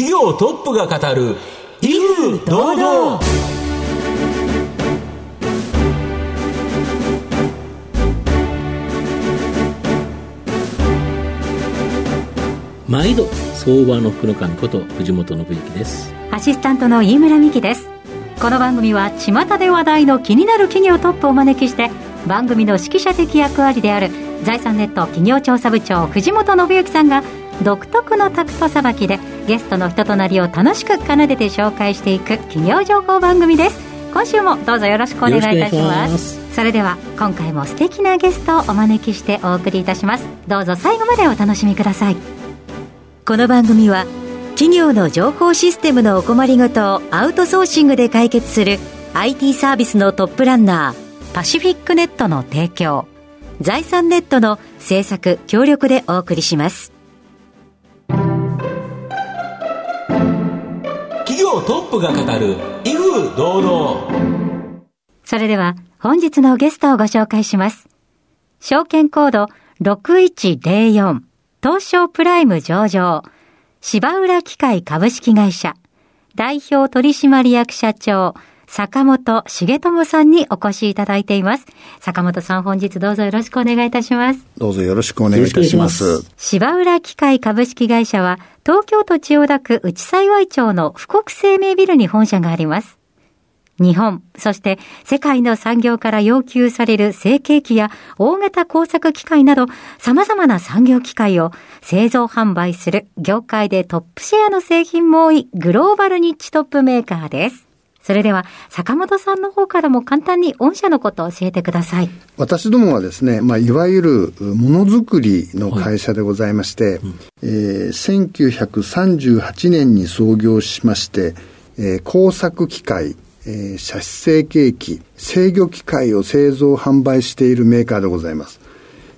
企業トップが語る威風堂々。毎度相場の福の神こと藤本信之です。アシスタントの飯村美希です。この番組は巷で話題の気になる企業トップをお招きして番組の指揮者的役割である財産ネット企業調査部長藤本信之さんが独特のタクトさばきでゲストの人となりを楽しく奏でて紹介していく企業情報番組です。今週もどうぞよろしくお願いいたします。それでは今回も素敵なゲストをお招きしてお送りいたします。どうぞ最後までお楽しみください。この番組は企業の情報システムのお困りごとをアウトソーシングで解決する IT サービスのトップランナーパシフィックネットの提供財産ネットの制作協力でお送りします業トップが語る威風堂々。それでは本日のゲストをご紹介します。証券コード6104東証プライム上場、芝浦機械株式会社、代表取締役社長、坂本重友さんにお越しいただいています。坂本さん本日どうぞよろしくお願いいたします。どうぞよろしくお願いいたします。芝浦機械株式会社は東京都千代田区内幸町の富国生命ビルに本社があります。日本、そして世界の産業から要求される成形機や大型工作機械など様々な産業機械を製造販売する業界でトップシェアの製品も多いグローバルニッチトップメーカーです。それでは、坂本さんの方からも簡単に御社のことを教えてください。私どもはですね、まあ、いわゆるものづくりの会社でございまして、はいうん、えー、1938年に創業しまして、えー、工作機械、えー、射出成形機、制御機械を製造販売しているメーカーでございます。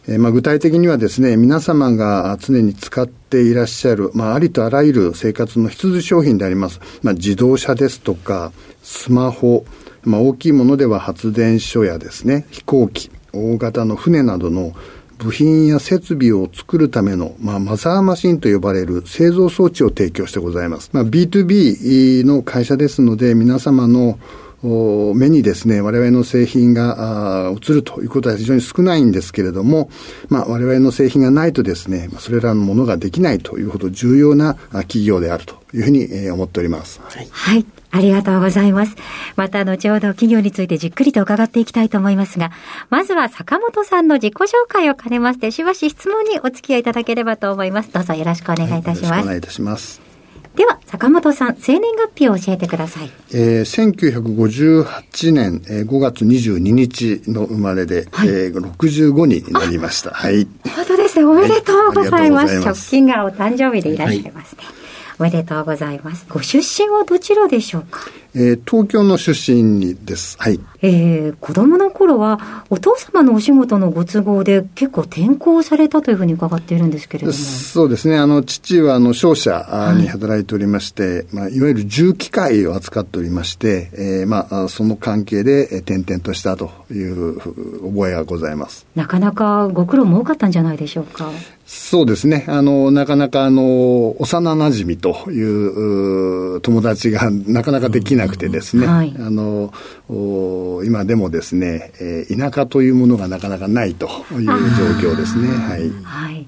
えー、まあ、具体的にはですね、皆様が常に使っていらっしゃる、まあ、ありとあらゆる生活の必需商品であります。まあ、自動車ですとか、スマホ、まあ、大きいものでは発電所やですね、飛行機、大型の船などの部品や設備を作るための、まあ、マザーマシンと呼ばれる製造装置を提供してございます。まあ、B2B の会社ですので、皆様の目にですね、我々の製品が映るということは非常に少ないんですけれども、まあ、我々の製品がないとですね、それらのものができないというほど重要な企業であるというふうに思っております。はい、はいありがとうございます。また後ほど企業についてじっくりと伺っていきたいと思いますが、まずは坂本さんの自己紹介を兼ねまして、しばし質問にお付き合いいただければと思います。どうぞよろしくお願いいたします。はい、お願いいたします。では、坂本さん、生年月日を教えてください。えー、1958年、えー、5月22日の生まれで、はい、えー、65になりました。はい。本当ですね。おめでとうございます。はい、直近がお誕生日でいらっしゃいますね。はいおめでとうございます。ご出身はどちらでしょうか？えー、東京の出身です。はい。えー、子供の頃は、お父様のお仕事のご都合で結構転校されたというふうに伺っているんですけれども。そうですね。あの、父は、あの、商社に働いておりまして、はい、まあ、いわゆる重機械を扱っておりまして、えー、まあ、その関係で転々としたという覚えがございます。なかなかご苦労も多かったんじゃないでしょうか？そうですね。あの、なかなか、あの、幼馴染という友達がなかなかできなくてですね、はい、あの今でもですね、えー、田舎というものがなかなかないという状況ですね。はい、はい、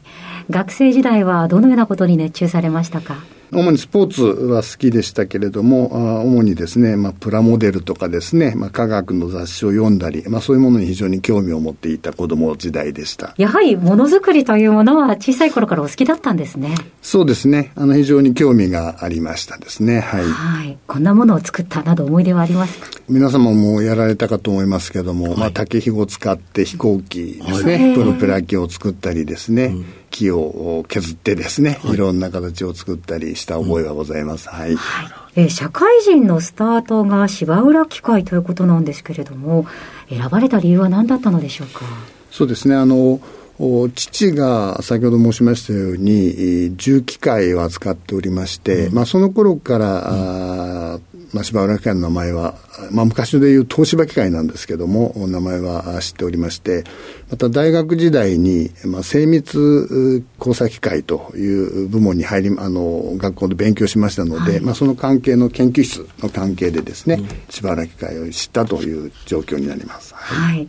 学生時代はどのようなことに熱中されましたか？主にスポーツは好きでしたけれども、主にですね、まあ、プラモデルとかですね、まあ、科学の雑誌を読んだり、まあ、そういうものに非常に興味を持っていた子供時代でした。やはりものづくりというものは小さい頃からお好きだったんですね。そうですね。あの、非常に興味がありましたですね。はい。はい。こんなものを作ったなど思い出はありますか？皆様もやられたかと思いますけども、はい、まあ、竹ひごを使って飛行機ですね、はい、プロペラ機を作ったりですね、うん木を削ってですね、はい、いろんな形を作ったりした覚えがございます。はい。はい、え社会人のスタートが芝浦機械ということなんですけれども、選ばれた理由は何だったのでしょうか？そうですね、あの、父が先ほど申しましたように、重機械を扱っておりまして、うん、まあ、その頃から、うん。まあ、芝浦機械の名前は、まあ、昔でいう東芝機械なんですけども、名前は知っておりまして、また大学時代に、まあ、精密工作機械という部門に入り、あの、学校で勉強しましたので、はい、まあ、その関係の研究室の関係でですね、うん、芝浦機械を知ったという状況になります。はい、はい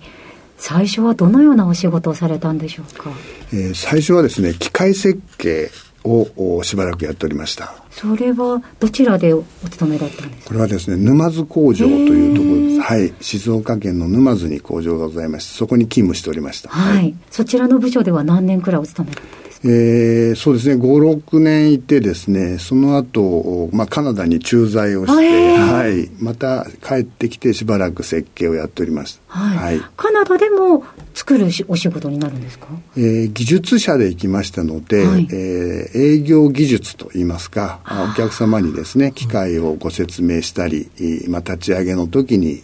最初はどのようなお仕事をされたんでしょうか、えー、最初はですね機械設計をしばらくやっておりました。それはどちらでお勤めだったんですか？これはですね沼津工場というところです。はい。静岡県の沼津に工場がございましてそこに勤務しておりました。はい、はい、そちらの部署では何年くらいお勤めだったえー、そうですね、5、6年いてですね、その後、まあカナダに駐在をして、はい、また帰ってきてしばらく設計をやっております。はい。はい、カナダでも作るお仕事になるんですか、えー、技術者で行きましたので、はい、えー、営業技術といいますか、お客様にですね、機械をご説明したり、まあ立ち上げの時に、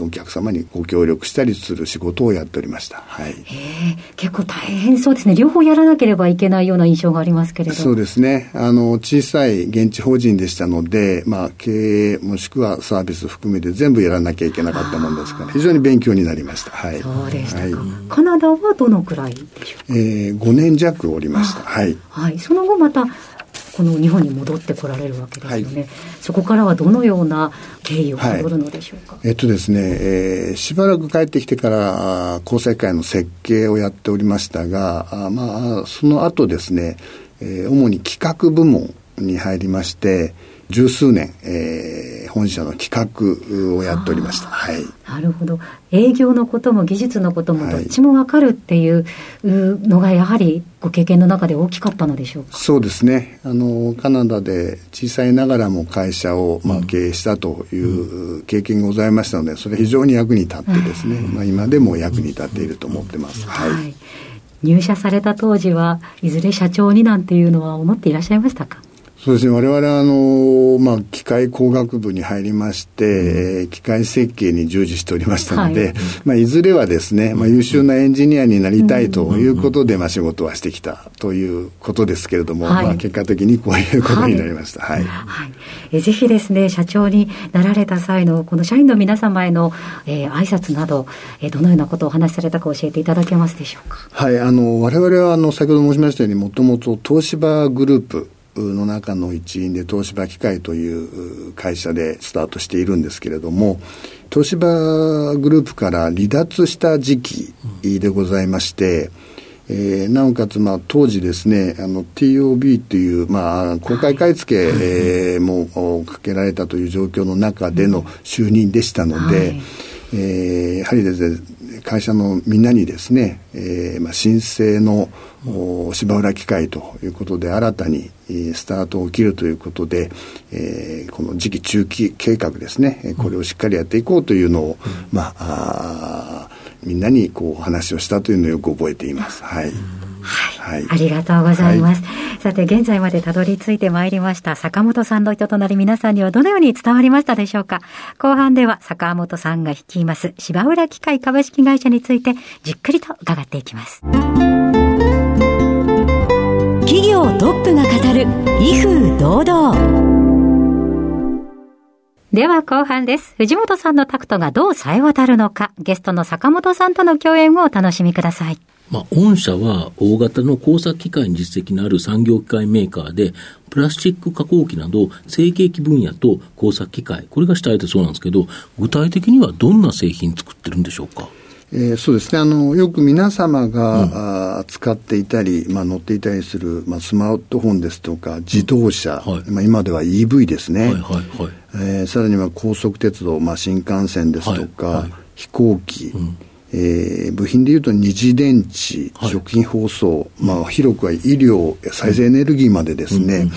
お客様にご協力したりする仕事をやっておりました。はい。結構大変そうですね。両方やらなければいけないような印象がありますけれどそうですね。あの、小さい現地法人でしたので、まあ、経営もしくはサービス含めて全部やらなきゃいけなかったもんですから、非常に勉強になりました。はい。そうでしたか。はい、カナダはどのくらいでしょうか？えー、5年弱おりました。はい。はい。その後また、この日本に戻ってこられるわけですよね、はい、そこからはどのような経緯をたどるのでしょうか、はい、えっとですね、えー、しばらく帰ってきてから交際会の設計をやっておりましたがあまあその後ですね、えー、主に企画部門に入りまして十数年、えー、本社の企画をやっておりました。はい。なるほど。営業のことも技術のこともどっちも分かるっていうのがやはりご経験の中で大きかったのでしょうか？そうですね。あのカナダで小さいながらも会社をまあ経営したという経験がございましたので、それ非常に役に立ってですね。まあ今でも役に立っていると思ってます。はい、はい入社された当時はいずれ社長になんていうのは思っていらっしゃいましたか？そうですね。我々は、あの、まあ、機械工学部に入りまして、うん、機械設計に従事しておりましたので、はい、まあ、いずれはですね、まあ、優秀なエンジニアになりたいということで、まあ、仕事はしてきたということですけれども、はい、まあ、結果的にこういうことになりました。はい。はい、えぜひですね、社長になられた際の、この社員の皆様への、えー、挨拶など、えー、どのようなことをお話しされたか教えていただけますでしょうか？はい。あの、我々は、あの、先ほど申しましたように、もともと東芝グループ、の中の一員で東芝機械という会社でスタートしているんですけれども東芝グループから離脱した時期でございまして、えー、なおかつ、まあ、当時ですね、あの、TOB という、まあ、公開買い付け、えー、もかけられたという状況の中での就任でしたので、はい、えー、やはりですね、会社のみんなにですね、えーまあ、申請の芝浦機械ということで新たにスタートを切るということで、えー、この次期中期計画ですねこれをしっかりやっていこうというのを、まあみんなにこう話をしたというのをよく覚えています。はいはい、ありがとうございます。はい、さて、現在までたどり着いてまいりました坂本さんの人となり皆さんにはどのように伝わりましたでしょうか？後半では坂本さんが率います芝浦機械株式会社についてじっくりと伺っていきます。企業トップが語る威風堂々。では後半です。藤本さんのタクトがどう冴え渡るのか、ゲストの坂本さんとの共演をお楽しみください。まあ、御社は大型の工作機械に実績のある産業機械メーカーで、プラスチック加工機など成形機分野と工作機械、これが主体でそうなんですけど、具体的にはどんな製品作ってるんでしょうか？えー、そうですね。あのよく皆様が、うん、使っていたり、まあ、乗っていたりする、まあ、スマートフォンですとか自動車、うんはい、まあ、今では EV ですね、はいはいはい。えー、さらには高速鉄道、まあ、新幹線ですとか、はいはい、飛行機、うんえー、部品でいうと二次電池、はい、食品包装、まあ、広くは医療、再生エネルギーまでですね、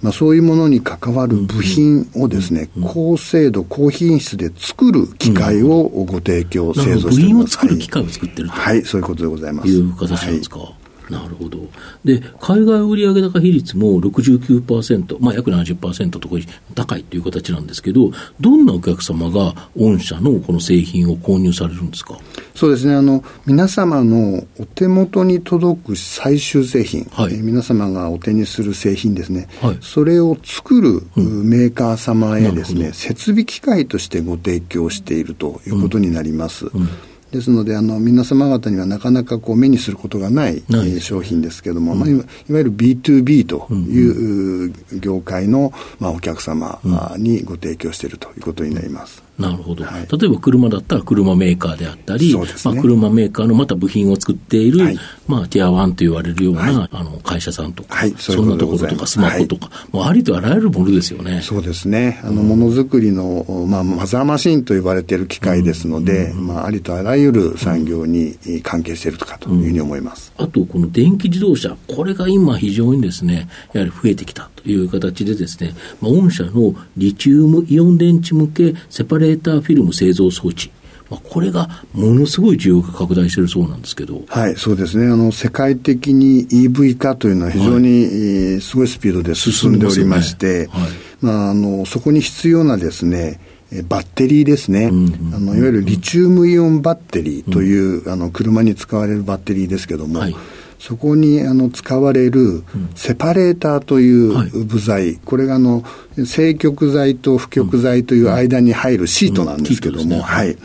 まあ、そういうものに関わる部品をですね、高精度、高品質で作る機械をご提供、製造しています。部品を作る機械を作ってるはい、そういうことでございます。いう形なんですか。はいなるほど。で、海外売上高比率も69%、まあ約70%とこ高いという形なんですけど、どんなお客様が御社のこの製品を購入されるんですか？そうですね。あの、皆様のお手元に届く最終製品、はい、えー、皆様がお手にする製品ですね。はい、それを作る、メーカー様へですね、設備機械としてご提供しているということになります。うんうんですので、あの、皆様方にはなかなかこう目にすることがない、ない、商品ですけれども、うん、まあ、いわゆる B2B という業界の、まあ、お客様にご提供しているということになります。なるほど、はい、例えば車だったら車メーカーであったり、ね、まあ、車メーカーのまた部品を作っている、はい、まあ、ティアワンと言われるような、はい、あの会社さんとか、はい、そんなところとか、スマホとか、もうありとあらゆるものですよね。そうですね、あのものづくりの、まあ、マザーマシンと呼ばれている機械ですので、うん、まあ、ありとあらゆる産業に関係しているかというふうに思います、うん、あと、この電気自動車、これが今、非常にですね、やはり増えてきたという形でですね、まあ、御社のリチウムイオン電池向けセパレーターフィルム製造装置。まあ、これがものすごい需要が拡大しているそうなんですけど。はい、そうですね。あの、世界的に EV 化というのは非常に、はい、すごいスピードで進んでおりまして、ま、ねはい、まあ、あの、そこに必要なですね、バッテリーですね、うんうん、あのいわゆるリチウムイオンバッテリーという、うん、あの車に使われるバッテリーですけども、はい。そこにあの使われるセパレーターという部材、はい、これがあの正極材と負極材という間に入るシートなんですけども、はい。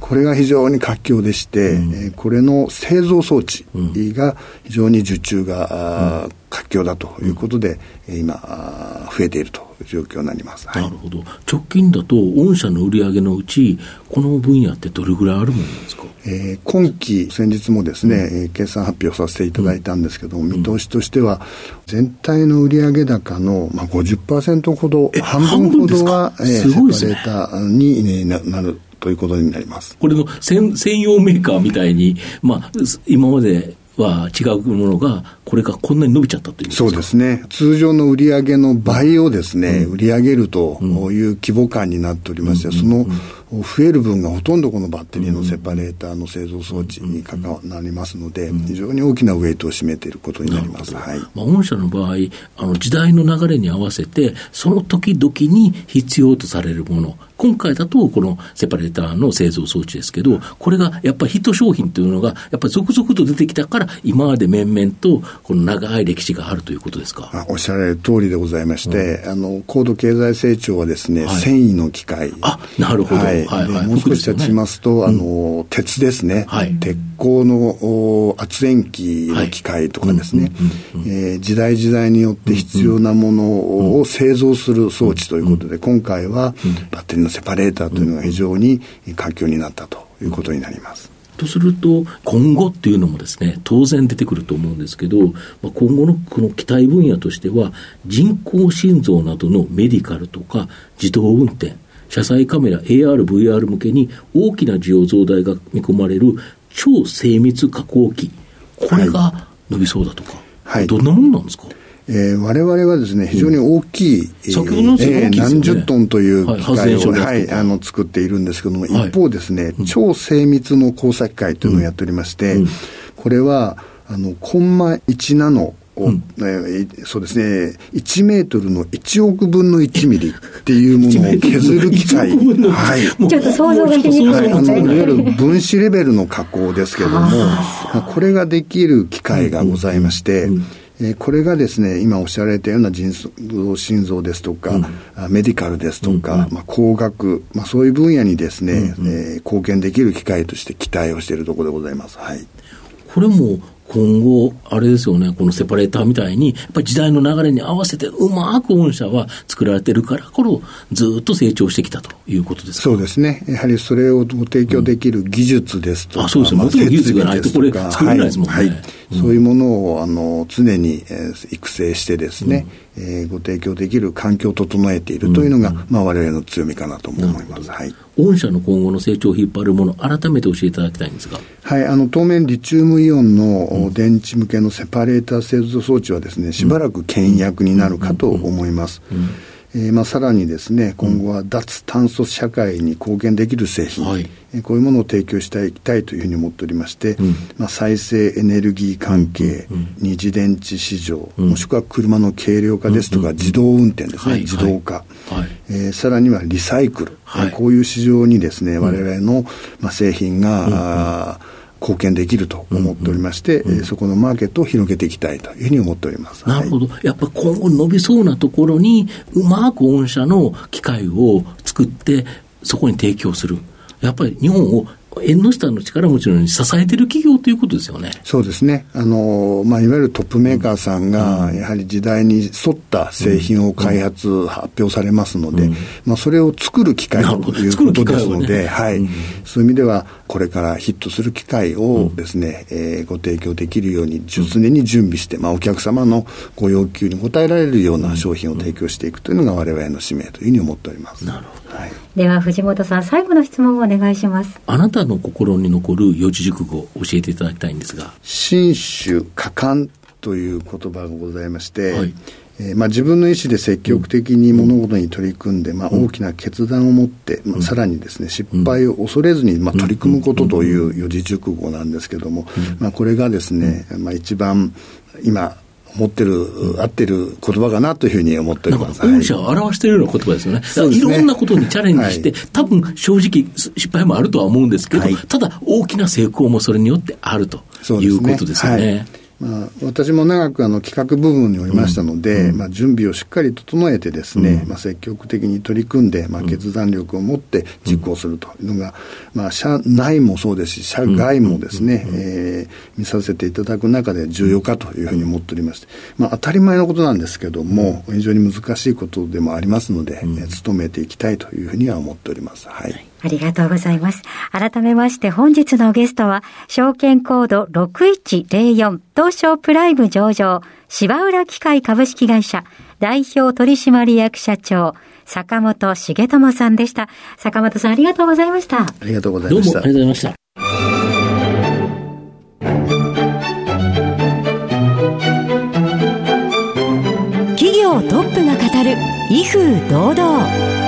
これが非常に活況でして、うん、これの製造装置が非常に受注が、活況だということで、今、増えているという状況になります、はい、なるほど、直近だと、御社の売り上げのうち、この分野ってどれぐらいあるものなんですか、えー、今期、先日もですね、うん、決算発表させていただいたんですけど、うん、見通しとしては、全体の売上高の、まあ、50%ほど、半分ほどは、えー、セパレーターになる。ということになります。これの専用メーカーみたいに、まあ、今までは違うものが、これがこんなに伸びちゃったというそうですね、通常の売上の倍をですね、うん、売り上げるという規模感になっておりまして、うん、その増える分がほとんどこのバッテリーのセパレーターの製造装置に関わりますので、非常に大きなウェイトを占めていることになります、はい。まあ、御社の場合あの、時代の流れに合わせて、その時々に必要とされるもの、今回だとこのセパレーターの製造装置ですけど、これがやっぱりヒット商品というのが、やっぱり続々と出てきたから、今まで面々とこの長い歴史があるということですか？おっしゃられる通りでございまして、うん、あの高度経済成長はですね、はい、繊維の機械。あなるほど、はい、はいはい、もう少し経ちますと、ね、あの鉄ですね、はい、鉄鋼の圧電機の機械とかですね、時代時代によって必要なものを製造する装置ということで、今回はバッテリーのセパレーターというのが非常に環境になったということになります。とすると、今後っていうのもですね、当然出てくると思うんですけど、まあ、今後のこの期待分野としては、人工心臓などのメディカルとか自動運転、車載カメラ、AR、VR 向けに大きな需要増大が見込まれる超精密加工機、これが伸びそうだとか、はい、どんなものなんですか？えー、我々はですね、非常に大きい、うん、えー、何十トンという機械を、はい、あの作っているんですけども、一方ですね、超精密の工作機械というのをやっておりまして、うん、これは、あの、コンマ1ナノうん、えー、そうですね、1メートルの1億分の1ミリっていうものを 削る機械。はい。ちょっと想像がしにくい、はい、あの、いわゆる分子レベルの加工ですけども、これができる機械がございまして、うんうんえー、これがですね、今おっしゃられたような腎臓、心臓ですとか、うん、メディカルですとか、うんうん、まあ、工学、まあ、そういう分野にですね、うんうん、えー、貢献できる機会として期待をしているところでございます。はい。これも今後、あれですよね、このセパレーターみたいに、やっぱり時代の流れに合わせて、うまく御社は作られてるからこそ、ずっと成長してきたということですそうですね、やはりそれをご提供できる技術ですとか、うん、あそうですね、もちろん技術がないと、これ、作れないですもんね。はい。はいそういうものをあの常に、えー、育成してですね、うん、えー、ご提供できる環境を整えているというのが、うん、まあ、我々の強みかなと思います。はい。御社の今後の成長を引っ張るもの、改めて教えていただきたいんですが。はい、あの、当面、リチウムイオンの電池向けのセパレーター製造装置はですね、しばらく牽引役になるかと思います。えーまあ、さらにですね、今後は脱炭素社会に貢献できる製品、はい、えー、こういうものを提供していきたいというふうに思っておりまして、うん、まあ、再生エネルギー関係、うん、二次電池市場、うん、もしくは車の軽量化ですとか、自動運転ですね、はい、自動化、はい、えー、さらにはリサイクル、はい、こういう市場にですね、我々の、まあ、製品が、うん、貢献できると思っておりまして、うんうん、そこのマーケットを広げていきたいというふうに思っております。なるほど。やっぱ今後伸びそうなところに、うまく御社の機械を作って、そこに提供する。やっぱり日本を縁の下の力持ちの支えてる企業ということですよね。そうですね。あの、まあ、いわゆるトップメーカーさんが、やはり時代に沿った製品を開発、うん、発表されますので、うん、まあ、それを作る機会ということですので、ね、はい、うん、そういう意味では、これからヒットする機会をですね、うん、えー、ご提供できるように、常に準備して、まあ、お客様のご要求に応えられるような商品を提供していくというのが、われわれの使命というふうに思っております。なるほど。はい、では、藤本さん、最後の質問をお願いします。あなたの心に残る四字熟語を教えていただきたいんですが。新種果敢という言葉がございまして、はい。えーまあ、自分の意思で積極的に物事に取り組んで、まあ、大きな決断を持って、まあ、さらにですね、失敗を恐れずに、まあ、取り組むことという四字熟語なんですけれども、まあ、これがですね、まあ、一番今、持ってる、合ってる言葉かなというふうに思っております。御社を表しているような言葉ですよね。ねいろんなことにチャレンジして、はい、多分正直失敗もあるとは思うんですけど、はい、ただ大きな成功もそれによってあるということですよね。まあ、私も長くあの企画部分におりましたので、うん、まあ、準備をしっかり整えてですね、うん、まあ、積極的に取り組んで、まあ、決断力を持って実行すると。いうのが、まあ、社内もそうですし、社外もですね、えー、見させていただく中で重要かというふうに思っておりまして、まあ、当たり前のことなんですけども、非常に難しいことでもありますので、うん、努めていきたいというふうには思っております。はいありがとうございます。改めまして本日のゲストは、証券コード6104東証プライム上場、芝浦機械株式会社代表取締役社長、坂本重友さんでした。坂本さんありがとうございました。ありがとうございました。どうもありがとうございました。企業トップが語る、威風堂々。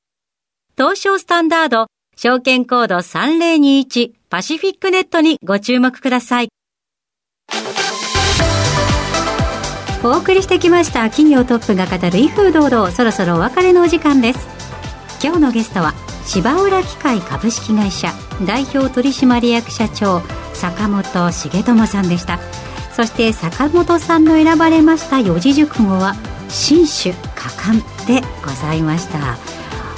東証スタンダード、証券コード3021パシフィックネットにご注目ください。お送りしてきました企業トップが語る威風堂々そろそろお別れのお時間です。今日のゲストは芝浦機械株式会社代表取締役社長坂本重友さんでした。そして坂本さんの選ばれました四字熟語は新種果敢でございました。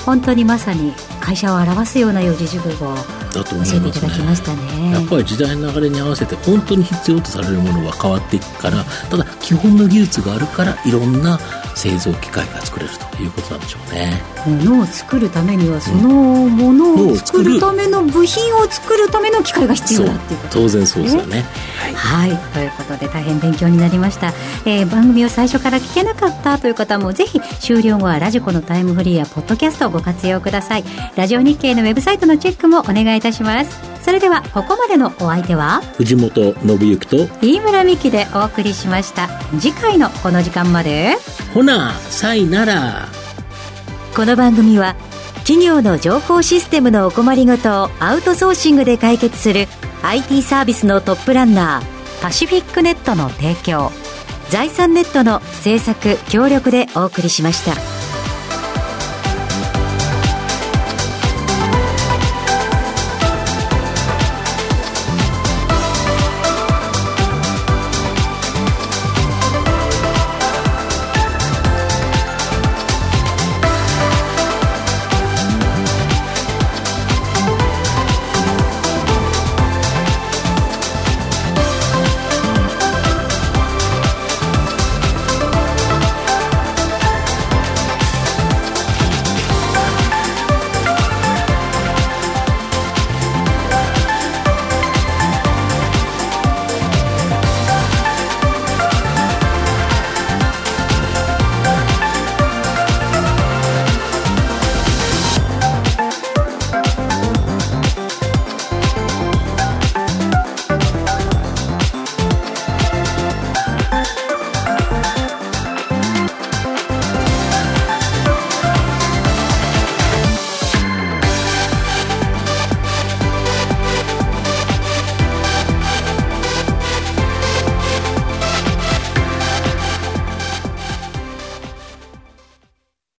本当にまさに会社を表すような四字熟語を教えていただきましたね、ね、やっぱり時代の流れに合わせて本当に必要とされるものは変わっていくからただ基本の技術があるからいろんな製造機械が作れるということなんでしょうね。ものを作るためにはそのものを作るための部品を作るための機械が必要だっていうこと、当然そうですよね、はい、はい、ということで大変勉強になりました、えー、番組を最初から聞けなかったという方もぜひ終了後はラジコのタイムフリーやポッドキャストをご活用ください。ラジオ日経のウェブサイトのチェックもお願いいたします。それではここまでのお相手は藤本信之と飯村美希でお送りしました。次回のこの時間まで。ほなさいなら。この番組は企業の情報システムのお困りごとをアウトソーシングで解決する IT サービスのトップランナーパシフィックネットの提供財産ネットの制作協力でお送りしました。